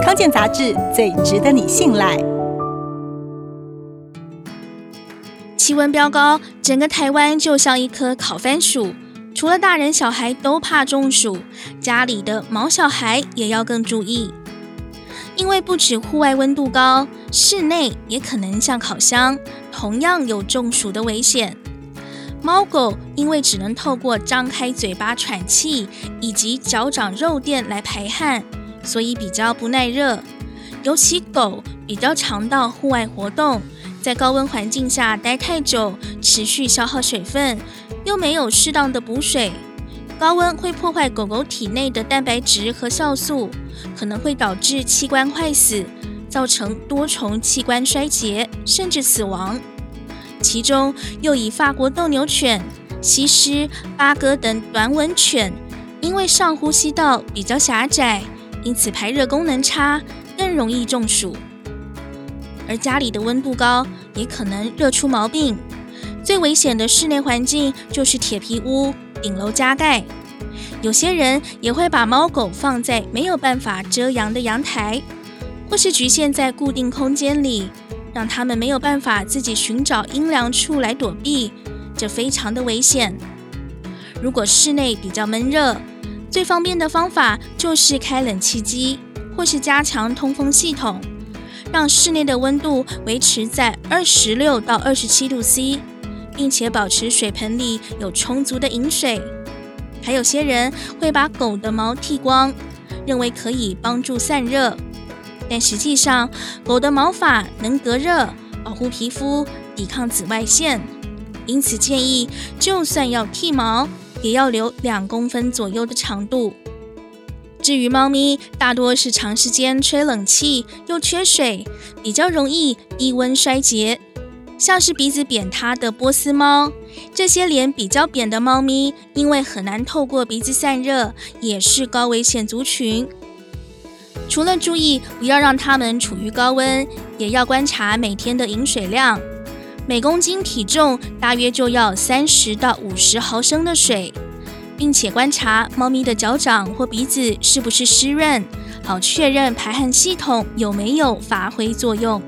康健杂志最值得你信赖。气温飙高，整个台湾就像一颗烤番薯。除了大人小孩都怕中暑，家里的毛小孩也要更注意，因为不止户外温度高，室内也可能像烤箱，同样有中暑的危险。猫狗因为只能透过张开嘴巴喘气以及脚掌肉垫来排汗，所以比较不耐热。尤其狗比较常到户外活动，在高温环境下待太久，持续消耗水分，又没有适当的补水，高温会破坏狗狗体内的蛋白质和酵素，可能会导致器官坏死，造成多重器官衰竭，甚至死亡。其中又以法国斗牛犬、西施、巴哥等短吻犬，因为上呼吸道比较狭窄，因此排热功能差，更容易中暑。而家里的温度高，也可能热出毛病。最危险的室内环境就是铁皮屋、顶楼加盖。有些人也会把猫狗放在没有办法遮阳的阳台，或是局限在固定空间里。让它们没有办法自己寻找阴凉处来躲避，这非常的危险。如果室内比较闷热，最方便的方法就是开冷气机，或是加强通风系统，让室内的温度维持在二十六到二十七度 C，并且保持水盆里有充足的饮水。还有些人会把狗的毛剃光，认为可以帮助散热。但实际上，狗的毛发能隔热、保护皮肤、抵抗紫外线，因此建议，就算要剃毛，也要留两公分左右的长度。至于猫咪，大多是长时间吹冷气又缺水，比较容易低温衰竭，像是鼻子扁塌的波斯猫，这些脸比较扁的猫咪，因为很难透过鼻子散热，也是高危险族群。除了注意不要让它们处于高温，也要观察每天的饮水量。每公斤体重大约就要三十到五十毫升的水，并且观察猫咪的脚掌或鼻子是不是湿润，好确认排汗系统有没有发挥作用。